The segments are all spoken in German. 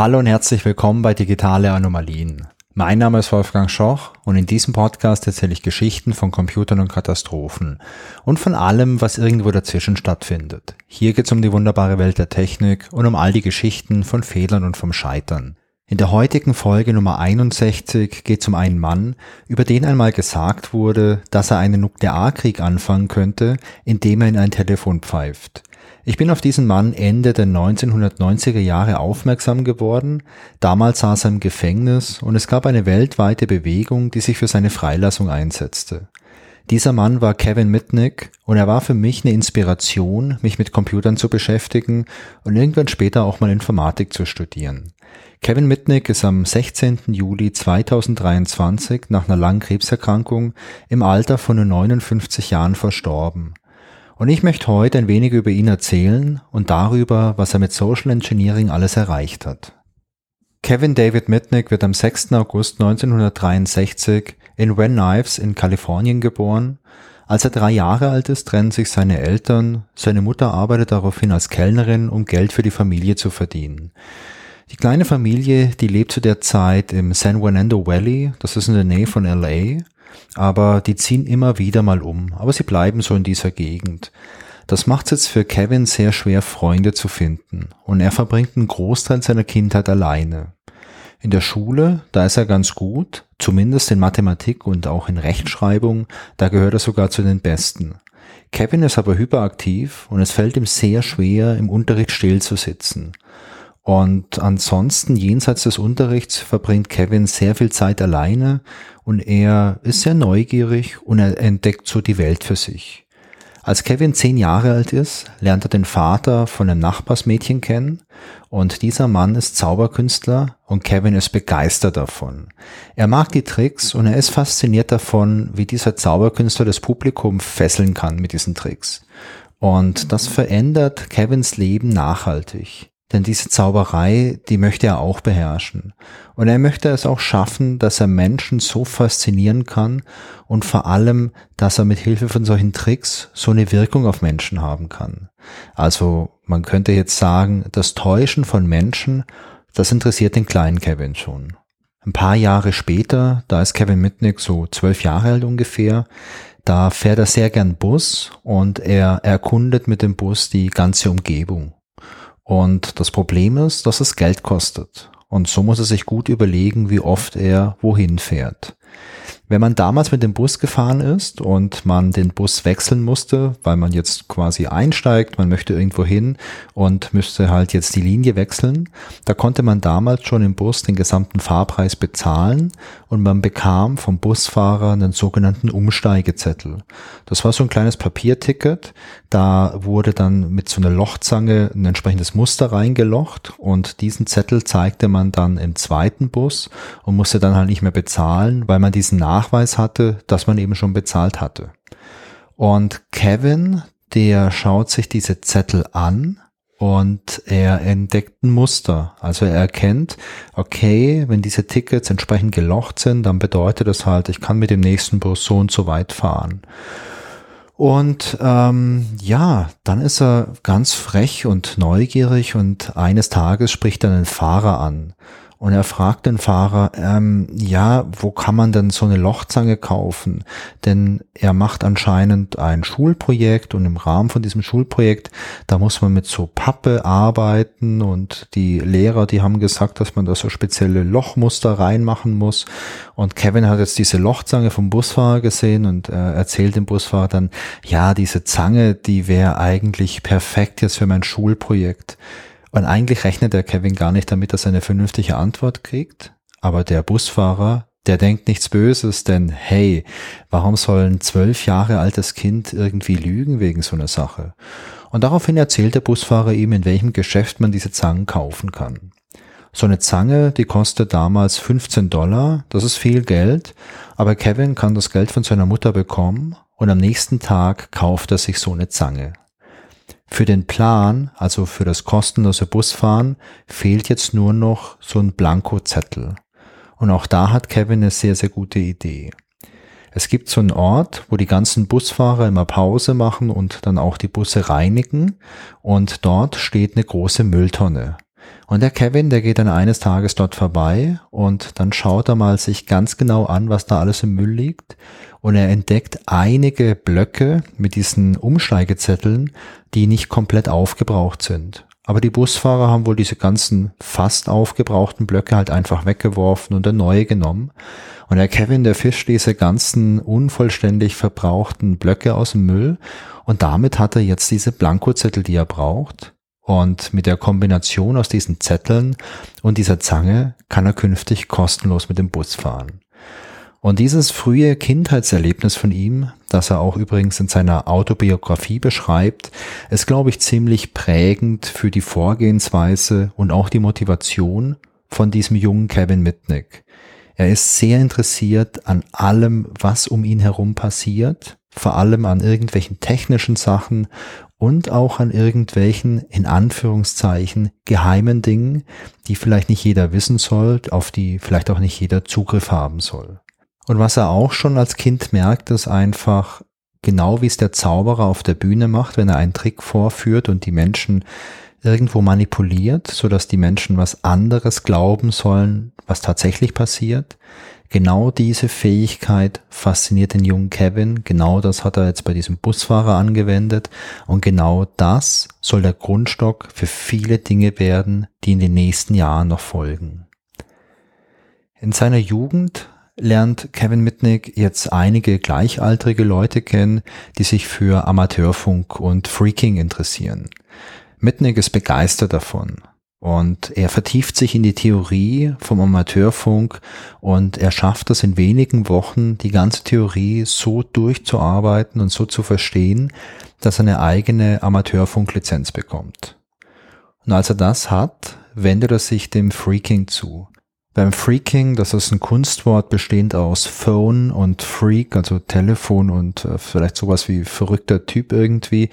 Hallo und herzlich willkommen bei Digitale Anomalien. Mein Name ist Wolfgang Schoch und in diesem Podcast erzähle ich Geschichten von Computern und Katastrophen und von allem, was irgendwo dazwischen stattfindet. Hier geht es um die wunderbare Welt der Technik und um all die Geschichten von Fehlern und vom Scheitern. In der heutigen Folge Nummer 61 geht es um einen Mann, über den einmal gesagt wurde, dass er einen Nuklearkrieg anfangen könnte, indem er in ein Telefon pfeift. Ich bin auf diesen Mann Ende der 1990er Jahre aufmerksam geworden. Damals saß er im Gefängnis und es gab eine weltweite Bewegung, die sich für seine Freilassung einsetzte. Dieser Mann war Kevin Mitnick und er war für mich eine Inspiration, mich mit Computern zu beschäftigen und irgendwann später auch mal Informatik zu studieren. Kevin Mitnick ist am 16. Juli 2023 nach einer langen Krebserkrankung im Alter von nur 59 Jahren verstorben. Und ich möchte heute ein wenig über ihn erzählen und darüber, was er mit Social Engineering alles erreicht hat. Kevin David Mitnick wird am 6. August 1963 in Van Nuys in Kalifornien geboren. Als er drei Jahre alt ist, trennen sich seine Eltern. Seine Mutter arbeitet daraufhin als Kellnerin, um Geld für die Familie zu verdienen. Die kleine Familie, die lebt zu der Zeit im San Fernando Valley, das ist in der Nähe von LA, aber die ziehen immer wieder mal um, aber sie bleiben so in dieser Gegend. Das macht es jetzt für Kevin sehr schwer, Freunde zu finden und er verbringt einen Großteil seiner Kindheit alleine. In der Schule, da ist er ganz gut, zumindest in Mathematik und auch in Rechtschreibung, da gehört er sogar zu den Besten. Kevin ist aber hyperaktiv und es fällt ihm sehr schwer, im Unterricht still zu sitzen. Und ansonsten, jenseits des Unterrichts, verbringt Kevin sehr viel Zeit alleine und er ist sehr neugierig und er entdeckt so die Welt für sich. Als Kevin zehn Jahre alt ist, lernt er den Vater von einem Nachbarsmädchen kennen und dieser Mann ist Zauberkünstler und Kevin ist begeistert davon. Er mag die Tricks und er ist fasziniert davon, wie dieser Zauberkünstler das Publikum fesseln kann mit diesen Tricks. Und das verändert Kevins Leben nachhaltig. Denn diese Zauberei, die möchte er auch beherrschen. Und er möchte es auch schaffen, dass er Menschen so faszinieren kann und vor allem, dass er mit Hilfe von solchen Tricks so eine Wirkung auf Menschen haben kann. Also man könnte jetzt sagen, das Täuschen von Menschen, das interessiert den kleinen Kevin schon. Ein paar Jahre später, da ist Kevin Mitnick so zwölf Jahre alt ungefähr, da fährt er sehr gern Bus und er erkundet mit dem Bus die ganze Umgebung. Und das Problem ist, dass es Geld kostet. Und so muss er sich gut überlegen, wie oft er wohin fährt. Wenn man damals mit dem Bus gefahren ist und man den Bus wechseln musste, weil man jetzt quasi einsteigt, man möchte irgendwo hin und müsste halt jetzt die Linie wechseln, da konnte man damals schon im Bus den gesamten Fahrpreis bezahlen und man bekam vom Busfahrer einen sogenannten Umsteigezettel. Das war so ein kleines Papierticket, da wurde dann mit so einer Lochzange ein entsprechendes Muster reingelocht und diesen Zettel zeigte man dann im zweiten Bus und musste dann halt nicht mehr bezahlen, weil man diesen Nachweis hatte, dass man eben schon bezahlt hatte. Und Kevin, der schaut sich diese Zettel an und er entdeckt ein Muster. Also er erkennt, okay, wenn diese Tickets entsprechend gelocht sind, dann bedeutet das halt, ich kann mit dem nächsten Bus so und so weit fahren. Und ähm, ja, dann ist er ganz frech und neugierig und eines Tages spricht er einen Fahrer an und er fragt den Fahrer, ähm, ja, wo kann man denn so eine Lochzange kaufen? Denn er macht anscheinend ein Schulprojekt und im Rahmen von diesem Schulprojekt, da muss man mit so Pappe arbeiten und die Lehrer, die haben gesagt, dass man da so spezielle Lochmuster reinmachen muss. Und Kevin hat jetzt diese Lochzange vom Busfahrer gesehen und äh, erzählt dem Busfahrer dann, ja, diese Zange, die wäre eigentlich perfekt jetzt für mein Schulprojekt. Und eigentlich rechnet der Kevin gar nicht damit, dass er eine vernünftige Antwort kriegt. Aber der Busfahrer, der denkt nichts Böses, denn hey, warum soll ein zwölf Jahre altes Kind irgendwie lügen wegen so einer Sache? Und daraufhin erzählt der Busfahrer ihm, in welchem Geschäft man diese Zangen kaufen kann. So eine Zange, die kostet damals 15 Dollar, das ist viel Geld, aber Kevin kann das Geld von seiner Mutter bekommen und am nächsten Tag kauft er sich so eine Zange. Für den Plan, also für das kostenlose Busfahren, fehlt jetzt nur noch so ein Blankozettel. Und auch da hat Kevin eine sehr, sehr gute Idee. Es gibt so einen Ort, wo die ganzen Busfahrer immer Pause machen und dann auch die Busse reinigen. Und dort steht eine große Mülltonne. Und der Kevin, der geht dann eines Tages dort vorbei und dann schaut er mal sich ganz genau an, was da alles im Müll liegt. Und er entdeckt einige Blöcke mit diesen Umsteigezetteln, die nicht komplett aufgebraucht sind. Aber die Busfahrer haben wohl diese ganzen fast aufgebrauchten Blöcke halt einfach weggeworfen und eine neue genommen. Und der Kevin, der fischt diese ganzen unvollständig verbrauchten Blöcke aus dem Müll und damit hat er jetzt diese Blankozettel, die er braucht. Und mit der Kombination aus diesen Zetteln und dieser Zange kann er künftig kostenlos mit dem Bus fahren. Und dieses frühe Kindheitserlebnis von ihm, das er auch übrigens in seiner Autobiografie beschreibt, ist, glaube ich, ziemlich prägend für die Vorgehensweise und auch die Motivation von diesem jungen Kevin Mitnick. Er ist sehr interessiert an allem, was um ihn herum passiert, vor allem an irgendwelchen technischen Sachen und auch an irgendwelchen, in Anführungszeichen, geheimen Dingen, die vielleicht nicht jeder wissen soll, auf die vielleicht auch nicht jeder Zugriff haben soll. Und was er auch schon als Kind merkt, ist einfach genau wie es der Zauberer auf der Bühne macht, wenn er einen Trick vorführt und die Menschen irgendwo manipuliert, so dass die Menschen was anderes glauben sollen, was tatsächlich passiert. Genau diese Fähigkeit fasziniert den jungen Kevin. Genau das hat er jetzt bei diesem Busfahrer angewendet. Und genau das soll der Grundstock für viele Dinge werden, die in den nächsten Jahren noch folgen. In seiner Jugend lernt Kevin Mitnick jetzt einige gleichaltrige Leute kennen, die sich für Amateurfunk und Freaking interessieren. Mitnick ist begeistert davon und er vertieft sich in die Theorie vom Amateurfunk und er schafft es in wenigen Wochen, die ganze Theorie so durchzuarbeiten und so zu verstehen, dass er eine eigene Amateurfunklizenz bekommt. Und als er das hat, wendet er sich dem Freaking zu. Beim Freaking, das ist ein Kunstwort bestehend aus Phone und Freak, also Telefon und äh, vielleicht sowas wie verrückter Typ irgendwie.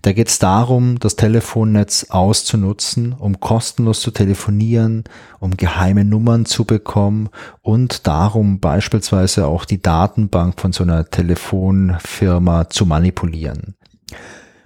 Da geht es darum, das Telefonnetz auszunutzen, um kostenlos zu telefonieren, um geheime Nummern zu bekommen und darum beispielsweise auch die Datenbank von so einer Telefonfirma zu manipulieren.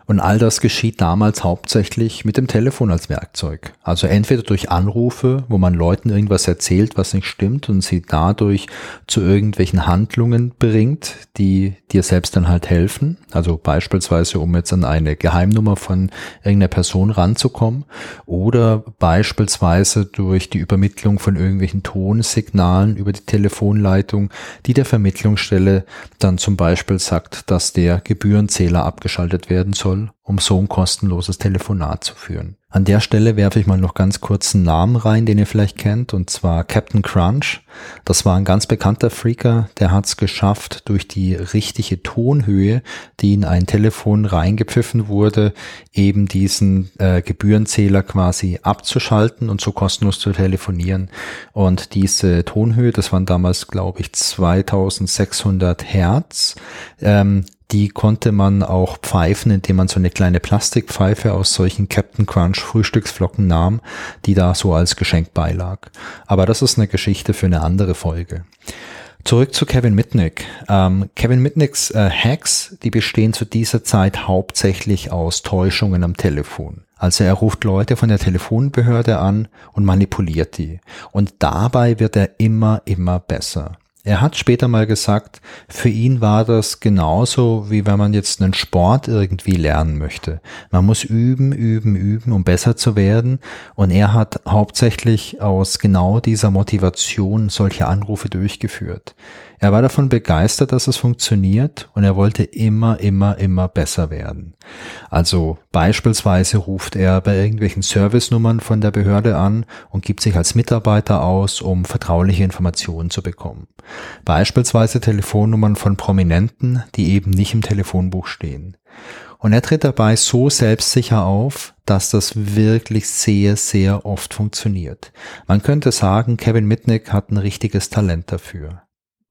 Und all das geschieht damals hauptsächlich mit dem Telefon als Werkzeug. Also entweder durch Anrufe, wo man Leuten irgendwas erzählt, was nicht stimmt und sie dadurch zu irgendwelchen Handlungen bringt, die dir selbst dann halt helfen. Also beispielsweise, um jetzt an eine Geheimnummer von irgendeiner Person ranzukommen oder beispielsweise durch die Übermittlung von irgendwelchen Tonsignalen über die Telefonleitung, die der Vermittlungsstelle dann zum Beispiel sagt, dass der Gebührenzähler abgeschaltet werden soll soll, um so ein kostenloses Telefonat zu führen. An der Stelle werfe ich mal noch ganz kurz einen Namen rein, den ihr vielleicht kennt, und zwar Captain Crunch. Das war ein ganz bekannter Freaker, der hat es geschafft, durch die richtige Tonhöhe, die in ein Telefon reingepfiffen wurde, eben diesen äh, Gebührenzähler quasi abzuschalten und so kostenlos zu telefonieren. Und diese Tonhöhe, das waren damals, glaube ich, 2600 Hertz. Ähm, die konnte man auch pfeifen, indem man so eine kleine Plastikpfeife aus solchen Captain Crunch Frühstücksflocken nahm, die da so als Geschenk beilag. Aber das ist eine Geschichte für eine andere Folge. Zurück zu Kevin Mitnick. Ähm, Kevin Mitnicks äh, Hacks, die bestehen zu dieser Zeit hauptsächlich aus Täuschungen am Telefon. Also er ruft Leute von der Telefonbehörde an und manipuliert die. Und dabei wird er immer, immer besser. Er hat später mal gesagt, für ihn war das genauso, wie wenn man jetzt einen Sport irgendwie lernen möchte. Man muss üben, üben, üben, um besser zu werden. Und er hat hauptsächlich aus genau dieser Motivation solche Anrufe durchgeführt. Er war davon begeistert, dass es funktioniert und er wollte immer, immer, immer besser werden. Also beispielsweise ruft er bei irgendwelchen Servicenummern von der Behörde an und gibt sich als Mitarbeiter aus, um vertrauliche Informationen zu bekommen. Beispielsweise Telefonnummern von Prominenten, die eben nicht im Telefonbuch stehen. Und er tritt dabei so selbstsicher auf, dass das wirklich sehr, sehr oft funktioniert. Man könnte sagen, Kevin Mitnick hat ein richtiges Talent dafür.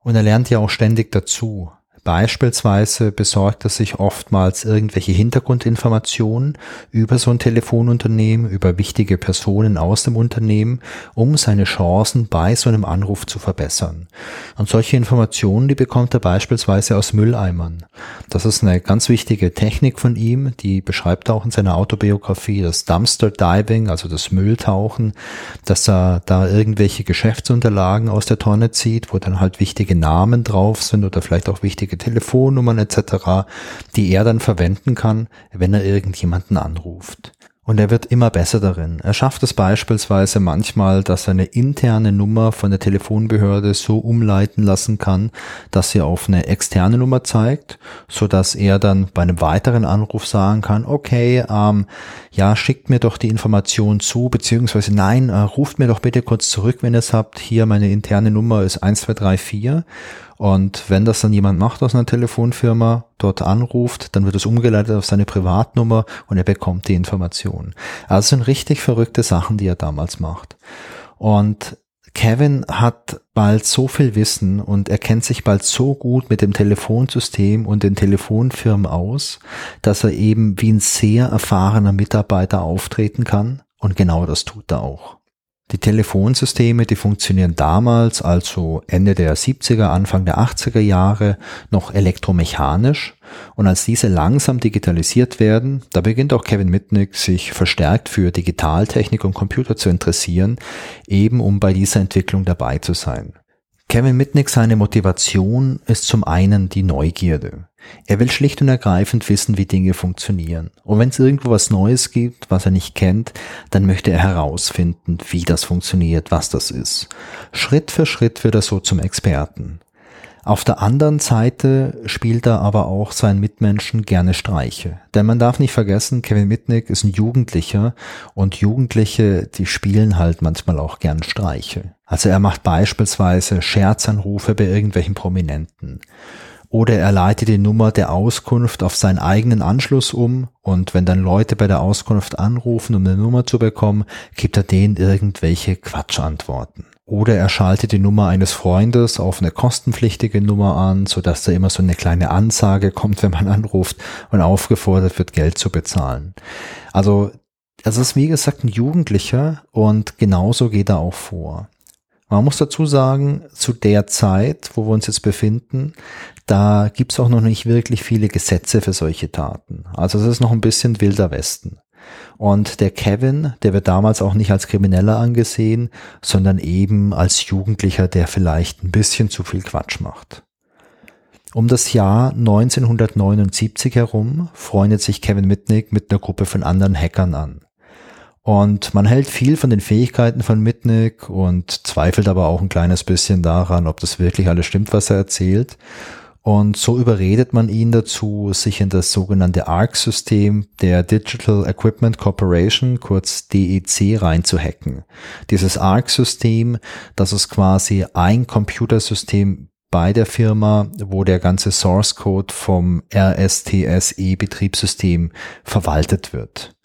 Und er lernt ja auch ständig dazu. Beispielsweise besorgt er sich oftmals irgendwelche Hintergrundinformationen über so ein Telefonunternehmen, über wichtige Personen aus dem Unternehmen, um seine Chancen bei so einem Anruf zu verbessern. Und solche Informationen, die bekommt er beispielsweise aus Mülleimern. Das ist eine ganz wichtige Technik von ihm, die beschreibt er auch in seiner Autobiografie, das Dumpster Diving, also das Mülltauchen, dass er da irgendwelche Geschäftsunterlagen aus der Tonne zieht, wo dann halt wichtige Namen drauf sind oder vielleicht auch wichtige Telefonnummern etc., die er dann verwenden kann, wenn er irgendjemanden anruft. Und er wird immer besser darin. Er schafft es beispielsweise manchmal, dass er eine interne Nummer von der Telefonbehörde so umleiten lassen kann, dass sie auf eine externe Nummer zeigt, so dass er dann bei einem weiteren Anruf sagen kann, okay, ähm, ja, schickt mir doch die Information zu, beziehungsweise nein, äh, ruft mir doch bitte kurz zurück, wenn ihr es habt. Hier meine interne Nummer ist 1234 und wenn das dann jemand macht aus einer Telefonfirma, dort anruft, dann wird es umgeleitet auf seine Privatnummer und er bekommt die Information. Also sind richtig verrückte Sachen, die er damals macht. Und Kevin hat bald so viel Wissen und er kennt sich bald so gut mit dem Telefonsystem und den Telefonfirmen aus, dass er eben wie ein sehr erfahrener Mitarbeiter auftreten kann. Und genau das tut er auch. Die Telefonsysteme, die funktionieren damals, also Ende der 70er, Anfang der 80er Jahre, noch elektromechanisch. Und als diese langsam digitalisiert werden, da beginnt auch Kevin Mitnick sich verstärkt für Digitaltechnik und Computer zu interessieren, eben um bei dieser Entwicklung dabei zu sein. Kevin Mitnick, seine Motivation ist zum einen die Neugierde. Er will schlicht und ergreifend wissen, wie Dinge funktionieren. Und wenn es irgendwo was Neues gibt, was er nicht kennt, dann möchte er herausfinden, wie das funktioniert, was das ist. Schritt für Schritt wird er so zum Experten. Auf der anderen Seite spielt er aber auch seinen Mitmenschen gerne Streiche. Denn man darf nicht vergessen, Kevin Mitnick ist ein Jugendlicher und Jugendliche, die spielen halt manchmal auch gern Streiche. Also er macht beispielsweise Scherzanrufe bei irgendwelchen Prominenten. Oder er leitet die Nummer der Auskunft auf seinen eigenen Anschluss um und wenn dann Leute bei der Auskunft anrufen, um eine Nummer zu bekommen, gibt er denen irgendwelche Quatschantworten. Oder er schaltet die Nummer eines Freundes auf eine kostenpflichtige Nummer an, so dass da immer so eine kleine Ansage kommt, wenn man anruft und aufgefordert wird, Geld zu bezahlen. Also, das ist wie gesagt ein Jugendlicher und genauso geht er auch vor. Man muss dazu sagen, zu der Zeit, wo wir uns jetzt befinden, da gibt's auch noch nicht wirklich viele Gesetze für solche Taten. Also es ist noch ein bisschen wilder Westen. Und der Kevin, der wird damals auch nicht als Krimineller angesehen, sondern eben als Jugendlicher, der vielleicht ein bisschen zu viel Quatsch macht. Um das Jahr 1979 herum freundet sich Kevin Mitnick mit einer Gruppe von anderen Hackern an. Und man hält viel von den Fähigkeiten von Mitnick und zweifelt aber auch ein kleines bisschen daran, ob das wirklich alles stimmt, was er erzählt. Und so überredet man ihn dazu, sich in das sogenannte ARC-System der Digital Equipment Corporation, kurz DEC, reinzuhacken. Dieses ARC-System, das ist quasi ein Computersystem bei der Firma, wo der ganze Source Code vom RSTSE-Betriebssystem verwaltet wird.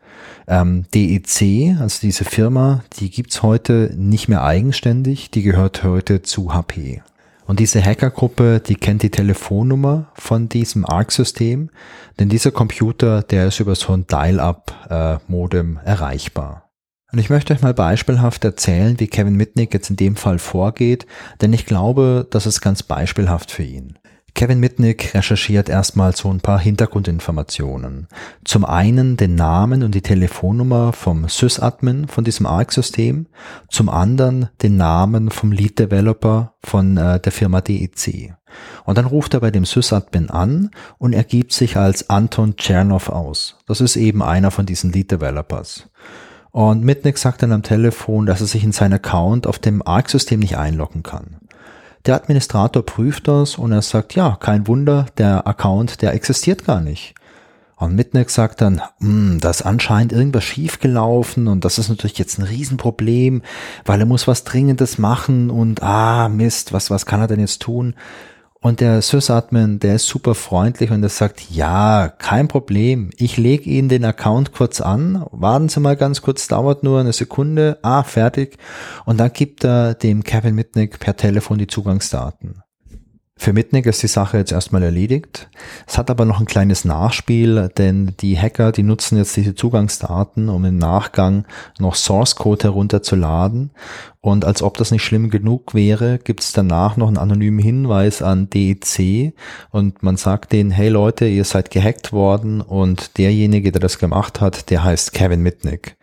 Ähm, DEC, also diese Firma, die gibt's heute nicht mehr eigenständig, die gehört heute zu HP. Und diese Hackergruppe, die kennt die Telefonnummer von diesem ARC-System, denn dieser Computer, der ist über so ein Dial-up-Modem erreichbar. Und ich möchte euch mal beispielhaft erzählen, wie Kevin Mitnick jetzt in dem Fall vorgeht, denn ich glaube, das ist ganz beispielhaft für ihn. Kevin Mitnick recherchiert erstmal so ein paar Hintergrundinformationen. Zum einen den Namen und die Telefonnummer vom Sysadmin von diesem ARC-System, zum anderen den Namen vom Lead-Developer von äh, der Firma DEC. Und dann ruft er bei dem Sysadmin an und er gibt sich als Anton Tschernov aus. Das ist eben einer von diesen Lead-Developers. Und Mitnick sagt dann am Telefon, dass er sich in seinen Account auf dem ARC-System nicht einloggen kann. Der Administrator prüft das und er sagt, ja, kein Wunder, der Account, der existiert gar nicht. Und Mitnick sagt dann, hm, da ist anscheinend irgendwas schiefgelaufen und das ist natürlich jetzt ein Riesenproblem, weil er muss was Dringendes machen und ah, Mist, was, was kann er denn jetzt tun? Und der Sysadmin, der ist super freundlich und er sagt, ja, kein Problem. Ich lege Ihnen den Account kurz an. Warten Sie mal ganz kurz, dauert nur eine Sekunde. Ah, fertig. Und dann gibt er dem Kevin Mitnick per Telefon die Zugangsdaten. Für Mitnick ist die Sache jetzt erstmal erledigt. Es hat aber noch ein kleines Nachspiel, denn die Hacker, die nutzen jetzt diese Zugangsdaten, um im Nachgang noch Source Code herunterzuladen. Und als ob das nicht schlimm genug wäre, gibt es danach noch einen anonymen Hinweis an DEC und man sagt denen, hey Leute, ihr seid gehackt worden und derjenige, der das gemacht hat, der heißt Kevin Mitnick.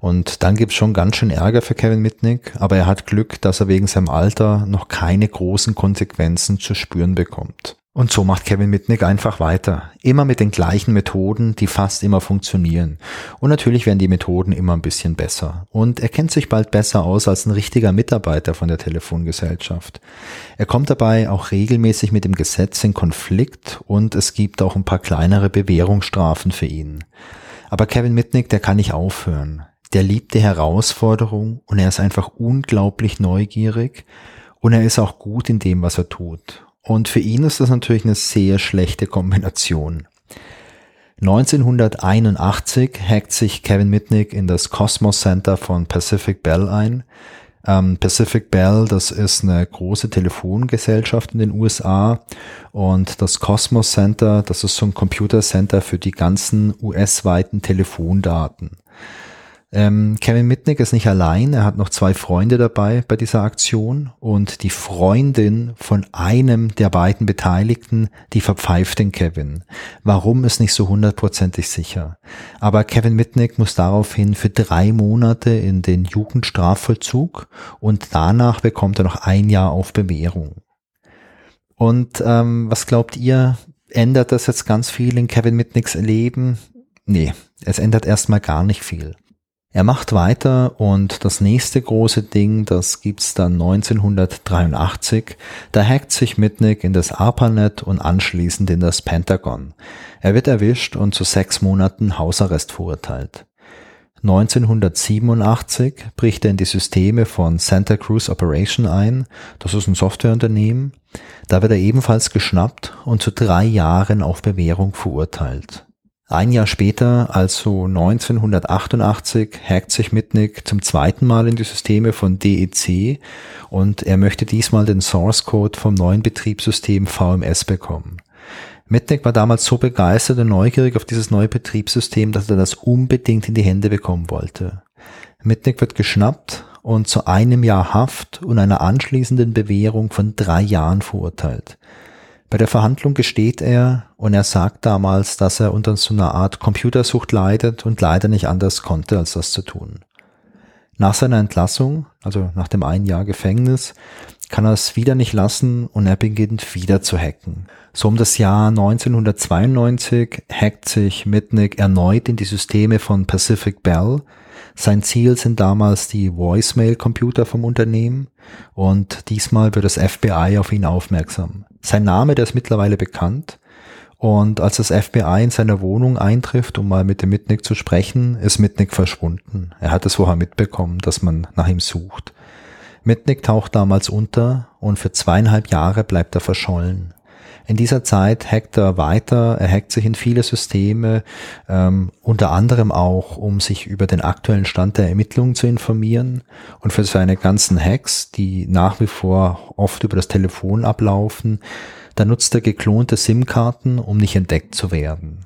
Und dann gibt's schon ganz schön Ärger für Kevin Mitnick, aber er hat Glück, dass er wegen seinem Alter noch keine großen Konsequenzen zu spüren bekommt. Und so macht Kevin Mitnick einfach weiter. Immer mit den gleichen Methoden, die fast immer funktionieren. Und natürlich werden die Methoden immer ein bisschen besser. Und er kennt sich bald besser aus als ein richtiger Mitarbeiter von der Telefongesellschaft. Er kommt dabei auch regelmäßig mit dem Gesetz in Konflikt und es gibt auch ein paar kleinere Bewährungsstrafen für ihn. Aber Kevin Mitnick, der kann nicht aufhören der liebt die Herausforderung und er ist einfach unglaublich neugierig und er ist auch gut in dem, was er tut. Und für ihn ist das natürlich eine sehr schlechte Kombination. 1981 hackt sich Kevin Mitnick in das Cosmos Center von Pacific Bell ein. Ähm, Pacific Bell, das ist eine große Telefongesellschaft in den USA und das Cosmos Center, das ist so ein Computercenter für die ganzen US-weiten Telefondaten. Ähm, Kevin Mitnick ist nicht allein, er hat noch zwei Freunde dabei bei dieser Aktion und die Freundin von einem der beiden Beteiligten, die verpfeift den Kevin. Warum ist nicht so hundertprozentig sicher. Aber Kevin Mitnick muss daraufhin für drei Monate in den Jugendstrafvollzug und danach bekommt er noch ein Jahr auf Bewährung. Und ähm, was glaubt ihr, ändert das jetzt ganz viel in Kevin Mitnicks Leben? Nee, es ändert erstmal gar nicht viel. Er macht weiter und das nächste große Ding, das gibt's dann 1983. Da hackt sich Mitnick in das ARPANET und anschließend in das Pentagon. Er wird erwischt und zu sechs Monaten Hausarrest verurteilt. 1987 bricht er in die Systeme von Santa Cruz Operation ein. Das ist ein Softwareunternehmen. Da wird er ebenfalls geschnappt und zu drei Jahren auf Bewährung verurteilt. Ein Jahr später, also 1988, hackt sich Mitnick zum zweiten Mal in die Systeme von DEC und er möchte diesmal den Source Code vom neuen Betriebssystem VMS bekommen. Mitnick war damals so begeistert und neugierig auf dieses neue Betriebssystem, dass er das unbedingt in die Hände bekommen wollte. Mitnick wird geschnappt und zu einem Jahr Haft und einer anschließenden Bewährung von drei Jahren verurteilt. Bei der Verhandlung gesteht er und er sagt damals, dass er unter so einer Art Computersucht leidet und leider nicht anders konnte, als das zu tun. Nach seiner Entlassung, also nach dem einen Jahr Gefängnis, kann er es wieder nicht lassen und er beginnt wieder zu hacken. So um das Jahr 1992 hackt sich Mitnick erneut in die Systeme von Pacific Bell. Sein Ziel sind damals die Voicemail-Computer vom Unternehmen und diesmal wird das FBI auf ihn aufmerksam. Sein Name, der ist mittlerweile bekannt. Und als das FBI in seiner Wohnung eintrifft, um mal mit dem Mitnick zu sprechen, ist Mitnick verschwunden. Er hat es vorher mitbekommen, dass man nach ihm sucht. Mitnick taucht damals unter und für zweieinhalb Jahre bleibt er verschollen. In dieser Zeit hackt er weiter, er hackt sich in viele Systeme, ähm, unter anderem auch, um sich über den aktuellen Stand der Ermittlungen zu informieren. Und für seine ganzen Hacks, die nach wie vor oft über das Telefon ablaufen, da nutzt er geklonte SIM-Karten, um nicht entdeckt zu werden.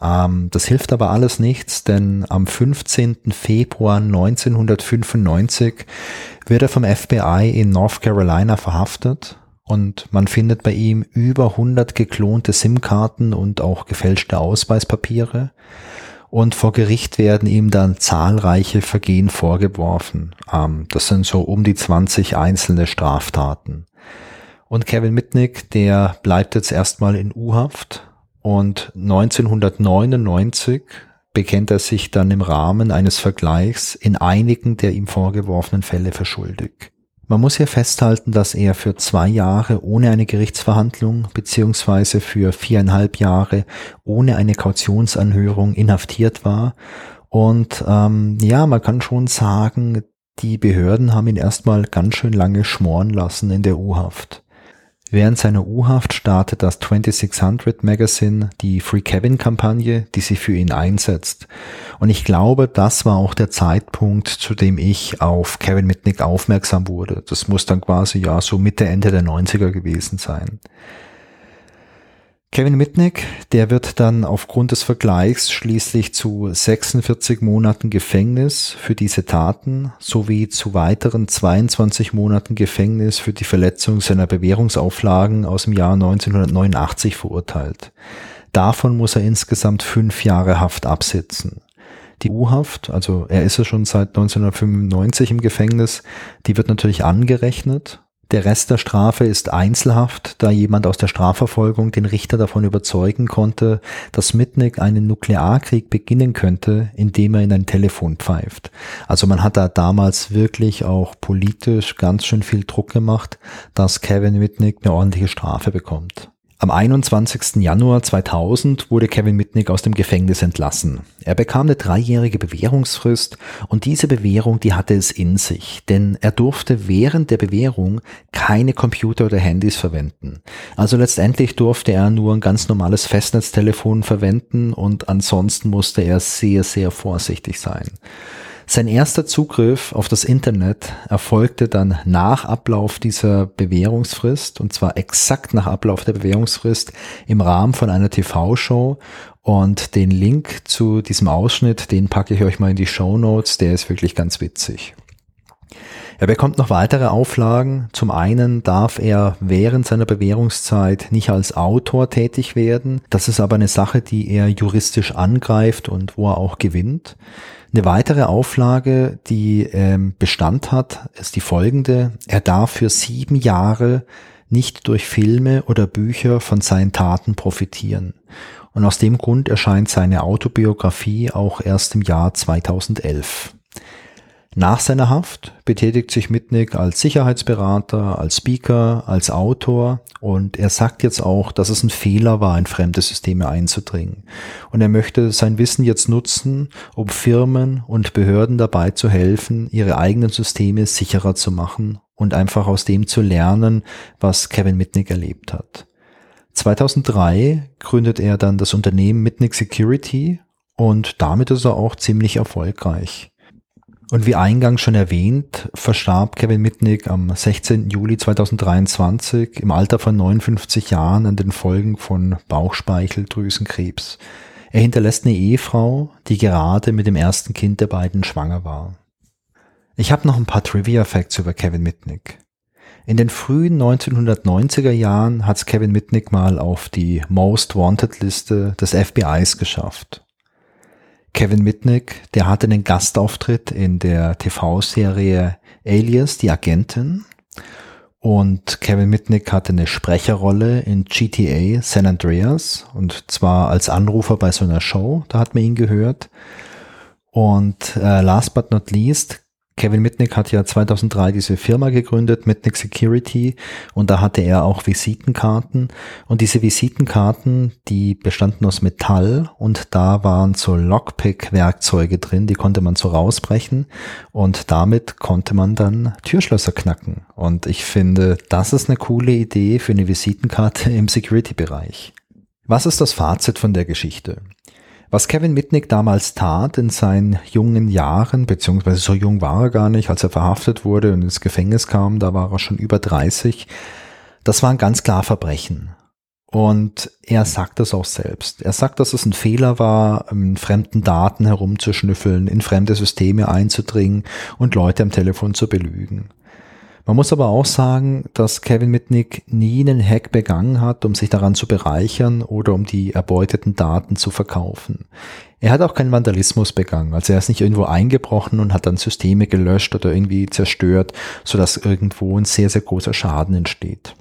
Ähm, das hilft aber alles nichts, denn am 15. Februar 1995 wird er vom FBI in North Carolina verhaftet und man findet bei ihm über 100 geklonte SIM-Karten und auch gefälschte Ausweispapiere. Und vor Gericht werden ihm dann zahlreiche Vergehen vorgeworfen. Ähm, das sind so um die 20 einzelne Straftaten. Und Kevin Mitnick, der bleibt jetzt erstmal in U-Haft und 1999 bekennt er sich dann im Rahmen eines Vergleichs in einigen der ihm vorgeworfenen Fälle für schuldig. Man muss hier festhalten, dass er für zwei Jahre ohne eine Gerichtsverhandlung beziehungsweise für viereinhalb Jahre ohne eine Kautionsanhörung inhaftiert war. Und ähm, ja, man kann schon sagen, die Behörden haben ihn erstmal ganz schön lange schmoren lassen in der U-Haft. Während seiner U-Haft startet das 2600 Magazine die Free Kevin Kampagne, die sich für ihn einsetzt. Und ich glaube, das war auch der Zeitpunkt, zu dem ich auf Kevin Mitnick aufmerksam wurde. Das muss dann quasi ja so Mitte, Ende der 90er gewesen sein. Kevin Mitnick, der wird dann aufgrund des Vergleichs schließlich zu 46 Monaten Gefängnis für diese Taten sowie zu weiteren 22 Monaten Gefängnis für die Verletzung seiner Bewährungsauflagen aus dem Jahr 1989 verurteilt. Davon muss er insgesamt fünf Jahre Haft absitzen. Die U-Haft, also er ist ja schon seit 1995 im Gefängnis, die wird natürlich angerechnet der Rest der Strafe ist Einzelhaft, da jemand aus der Strafverfolgung den Richter davon überzeugen konnte, dass Mitnick einen Nuklearkrieg beginnen könnte, indem er in ein Telefon pfeift. Also man hat da damals wirklich auch politisch ganz schön viel Druck gemacht, dass Kevin Mitnick eine ordentliche Strafe bekommt. Am 21. Januar 2000 wurde Kevin Mitnick aus dem Gefängnis entlassen. Er bekam eine dreijährige Bewährungsfrist und diese Bewährung, die hatte es in sich, denn er durfte während der Bewährung keine Computer oder Handys verwenden. Also letztendlich durfte er nur ein ganz normales Festnetztelefon verwenden und ansonsten musste er sehr, sehr vorsichtig sein. Sein erster Zugriff auf das Internet erfolgte dann nach Ablauf dieser Bewährungsfrist und zwar exakt nach Ablauf der Bewährungsfrist im Rahmen von einer TV-Show und den Link zu diesem Ausschnitt, den packe ich euch mal in die Show Notes, der ist wirklich ganz witzig. Er bekommt noch weitere Auflagen. Zum einen darf er während seiner Bewährungszeit nicht als Autor tätig werden. Das ist aber eine Sache, die er juristisch angreift und wo er auch gewinnt. Eine weitere Auflage, die ähm, Bestand hat, ist die folgende. Er darf für sieben Jahre nicht durch Filme oder Bücher von seinen Taten profitieren. Und aus dem Grund erscheint seine Autobiografie auch erst im Jahr 2011. Nach seiner Haft betätigt sich Mitnick als Sicherheitsberater, als Speaker, als Autor und er sagt jetzt auch, dass es ein Fehler war, in fremde Systeme einzudringen. Und er möchte sein Wissen jetzt nutzen, um Firmen und Behörden dabei zu helfen, ihre eigenen Systeme sicherer zu machen und einfach aus dem zu lernen, was Kevin Mitnick erlebt hat. 2003 gründet er dann das Unternehmen Mitnick Security und damit ist er auch ziemlich erfolgreich. Und wie eingangs schon erwähnt, verstarb Kevin Mitnick am 16. Juli 2023 im Alter von 59 Jahren an den Folgen von Bauchspeicheldrüsenkrebs. Er hinterlässt eine Ehefrau, die gerade mit dem ersten Kind der beiden schwanger war. Ich habe noch ein paar Trivia-Facts über Kevin Mitnick. In den frühen 1990er Jahren hat Kevin Mitnick mal auf die Most Wanted Liste des FBIs geschafft. Kevin Mitnick, der hatte einen Gastauftritt in der TV-Serie Alias, die Agentin. Und Kevin Mitnick hatte eine Sprecherrolle in GTA San Andreas und zwar als Anrufer bei so einer Show, da hat man ihn gehört. Und äh, last but not least, Kevin Mitnick hat ja 2003 diese Firma gegründet, Mitnick Security, und da hatte er auch Visitenkarten. Und diese Visitenkarten, die bestanden aus Metall und da waren so Lockpick-Werkzeuge drin, die konnte man so rausbrechen und damit konnte man dann Türschlösser knacken. Und ich finde, das ist eine coole Idee für eine Visitenkarte im Security-Bereich. Was ist das Fazit von der Geschichte? Was Kevin Mitnick damals tat in seinen jungen Jahren, beziehungsweise so jung war er gar nicht, als er verhaftet wurde und ins Gefängnis kam, da war er schon über 30, das war ein ganz klar Verbrechen. Und er sagt das auch selbst. Er sagt, dass es ein Fehler war, in fremden Daten herumzuschnüffeln, in fremde Systeme einzudringen und Leute am Telefon zu belügen. Man muss aber auch sagen, dass Kevin Mitnick nie einen Hack begangen hat, um sich daran zu bereichern oder um die erbeuteten Daten zu verkaufen. Er hat auch keinen Vandalismus begangen, also er ist nicht irgendwo eingebrochen und hat dann Systeme gelöscht oder irgendwie zerstört, sodass irgendwo ein sehr, sehr großer Schaden entsteht.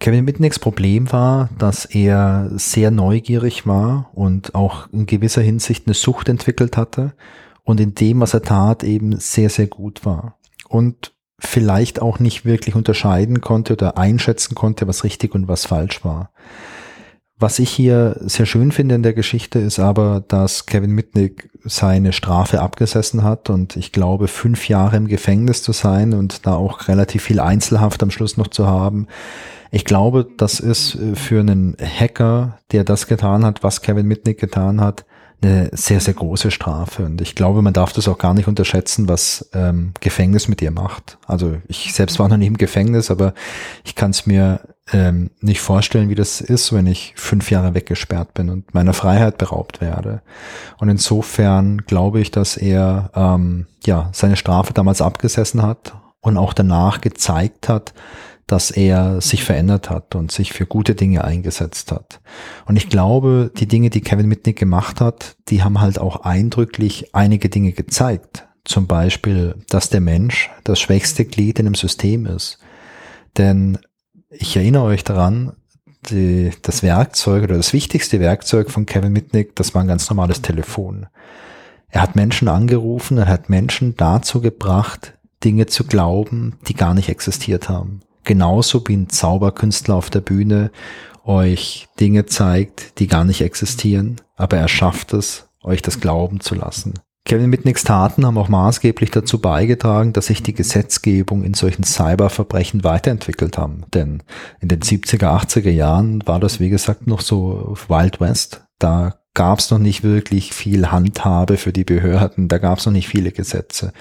Kevin Mitnicks Problem war, dass er sehr neugierig war und auch in gewisser Hinsicht eine Sucht entwickelt hatte und in dem, was er tat, eben sehr, sehr gut war. Und vielleicht auch nicht wirklich unterscheiden konnte oder einschätzen konnte, was richtig und was falsch war. Was ich hier sehr schön finde in der Geschichte ist aber, dass Kevin Mitnick seine Strafe abgesessen hat und ich glaube fünf Jahre im Gefängnis zu sein und da auch relativ viel Einzelhaft am Schluss noch zu haben, Ich glaube, das ist äh, für einen Hacker, der das getan hat, was Kevin Mitnick getan hat, eine sehr, sehr große Strafe. Und ich glaube, man darf das auch gar nicht unterschätzen, was ähm, Gefängnis mit ihr macht. Also ich selbst war noch nicht im Gefängnis, aber ich kann es mir ähm, nicht vorstellen, wie das ist, wenn ich fünf Jahre weggesperrt bin und meiner Freiheit beraubt werde. Und insofern glaube ich, dass er ähm, ja seine Strafe damals abgesessen hat und auch danach gezeigt hat, dass er sich verändert hat und sich für gute Dinge eingesetzt hat. Und ich glaube, die Dinge, die Kevin Mitnick gemacht hat, die haben halt auch eindrücklich einige Dinge gezeigt. Zum Beispiel, dass der Mensch das schwächste Glied in einem System ist. Denn ich erinnere euch daran, die, das Werkzeug oder das wichtigste Werkzeug von Kevin Mitnick, das war ein ganz normales Telefon. Er hat Menschen angerufen, er hat Menschen dazu gebracht, Dinge zu glauben, die gar nicht existiert haben genauso wie ein Zauberkünstler auf der Bühne euch Dinge zeigt, die gar nicht existieren, aber er schafft es, euch das glauben zu lassen. Kevin Mitnicks Taten haben auch maßgeblich dazu beigetragen, dass sich die Gesetzgebung in solchen Cyberverbrechen weiterentwickelt haben. Denn in den 70er, 80er Jahren war das, wie gesagt, noch so Wild West. Da gab es noch nicht wirklich viel Handhabe für die Behörden, da gab es noch nicht viele Gesetze.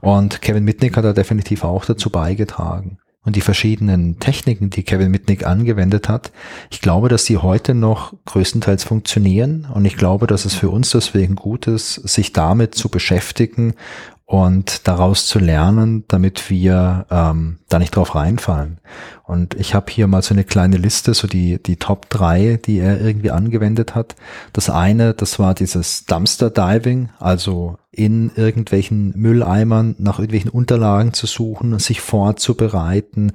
Und Kevin Mitnick hat da definitiv auch dazu beigetragen und die verschiedenen Techniken, die Kevin Mitnick angewendet hat, ich glaube, dass die heute noch größtenteils funktionieren. Und ich glaube, dass es für uns deswegen gut ist, sich damit zu beschäftigen und daraus zu lernen, damit wir ähm, da nicht drauf reinfallen. Und ich habe hier mal so eine kleine Liste, so die, die Top drei, die er irgendwie angewendet hat. Das eine, das war dieses Dumpster Diving, also in irgendwelchen Mülleimern nach irgendwelchen Unterlagen zu suchen, sich vorzubereiten,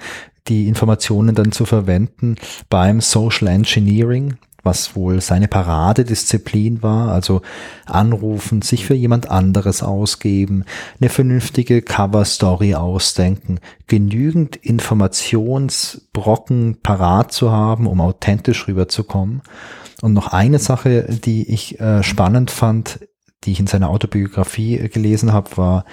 die Informationen dann zu verwenden beim Social Engineering was wohl seine Paradedisziplin war, also anrufen, sich für jemand anderes ausgeben, eine vernünftige Cover-Story ausdenken, genügend Informationsbrocken parat zu haben, um authentisch rüberzukommen. Und noch eine Sache, die ich äh, spannend fand, die ich in seiner Autobiografie gelesen habe, war,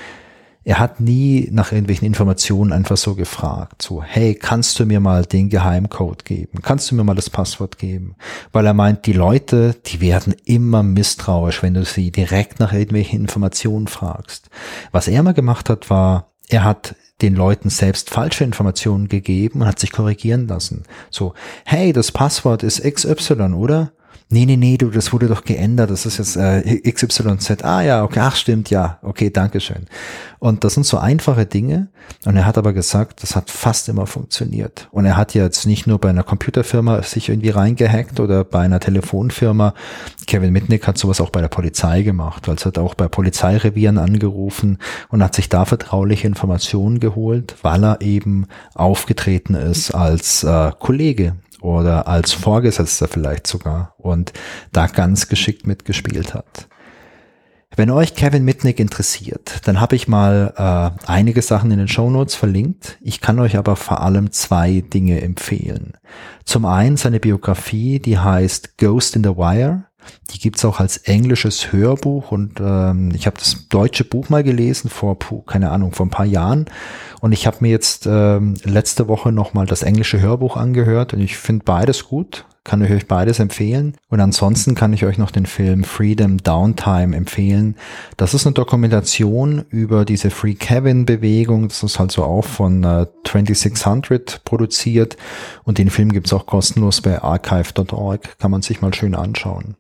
er hat nie nach irgendwelchen Informationen einfach so gefragt, so, hey, kannst du mir mal den Geheimcode geben? Kannst du mir mal das Passwort geben? Weil er meint, die Leute, die werden immer misstrauisch, wenn du sie direkt nach irgendwelchen Informationen fragst. Was er mal gemacht hat, war, er hat den Leuten selbst falsche Informationen gegeben und hat sich korrigieren lassen. So, hey, das Passwort ist XY, oder? Nee, nee, nee, du, das wurde doch geändert, das ist jetzt äh, XYZ. Ah ja, okay, ach stimmt, ja, okay, Dankeschön. Und das sind so einfache Dinge. Und er hat aber gesagt, das hat fast immer funktioniert. Und er hat jetzt nicht nur bei einer Computerfirma sich irgendwie reingehackt oder bei einer Telefonfirma. Kevin Mitnick hat sowas auch bei der Polizei gemacht. Also hat auch bei Polizeirevieren angerufen und hat sich da vertrauliche Informationen geholt, weil er eben aufgetreten ist als äh, Kollege oder als Vorgesetzter vielleicht sogar und da ganz geschickt mitgespielt hat. Wenn euch Kevin Mitnick interessiert, dann habe ich mal äh, einige Sachen in den Show verlinkt. Ich kann euch aber vor allem zwei Dinge empfehlen. Zum einen seine Biografie, die heißt Ghost in the Wire. Die gibt's auch als englisches Hörbuch und ähm, ich habe das deutsche Buch mal gelesen vor, keine Ahnung, vor ein paar Jahren und ich habe mir jetzt ähm, letzte Woche nochmal das englische Hörbuch angehört und ich finde beides gut, kann ich euch beides empfehlen. Und ansonsten kann ich euch noch den Film Freedom Downtime empfehlen. Das ist eine Dokumentation über diese Free Kevin Bewegung. Das ist halt so auch von äh, 2600 produziert. Und den Film gibt's auch kostenlos bei archive.org. Kann man sich mal schön anschauen.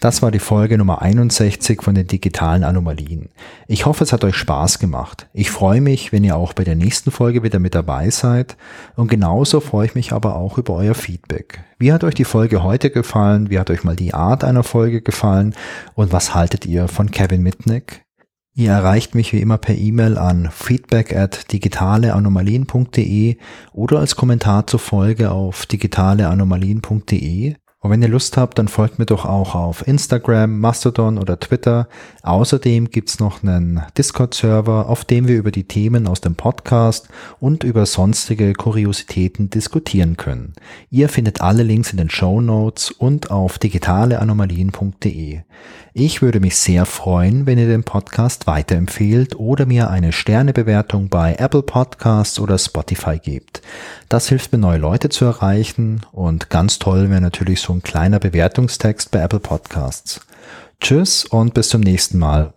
Das war die Folge Nummer 61 von den digitalen Anomalien. Ich hoffe, es hat euch Spaß gemacht. Ich freue mich, wenn ihr auch bei der nächsten Folge wieder mit dabei seid. Und genauso freue ich mich aber auch über euer Feedback. Wie hat euch die Folge heute gefallen? Wie hat euch mal die Art einer Folge gefallen? Und was haltet ihr von Kevin Mitnick? Ihr erreicht mich wie immer per E-Mail an feedback at digitaleanomalien.de oder als Kommentar zur Folge auf digitaleanomalien.de Und wenn ihr Lust habt, dann folgt mir doch auch auf Instagram, Mastodon oder Twitter. Außerdem gibt's noch einen Discord-Server, auf dem wir über die Themen aus dem Podcast und über sonstige Kuriositäten diskutieren können. Ihr findet alle Links in den Show Notes und auf digitaleanomalien.de. Ich würde mich sehr freuen, wenn ihr den Podcast weiterempfehlt oder mir eine Sternebewertung bei Apple Podcasts oder Spotify gebt. Das hilft mir, neue Leute zu erreichen und ganz toll wäre natürlich so ein kleiner Bewertungstext bei Apple Podcasts. Tschüss und bis zum nächsten Mal.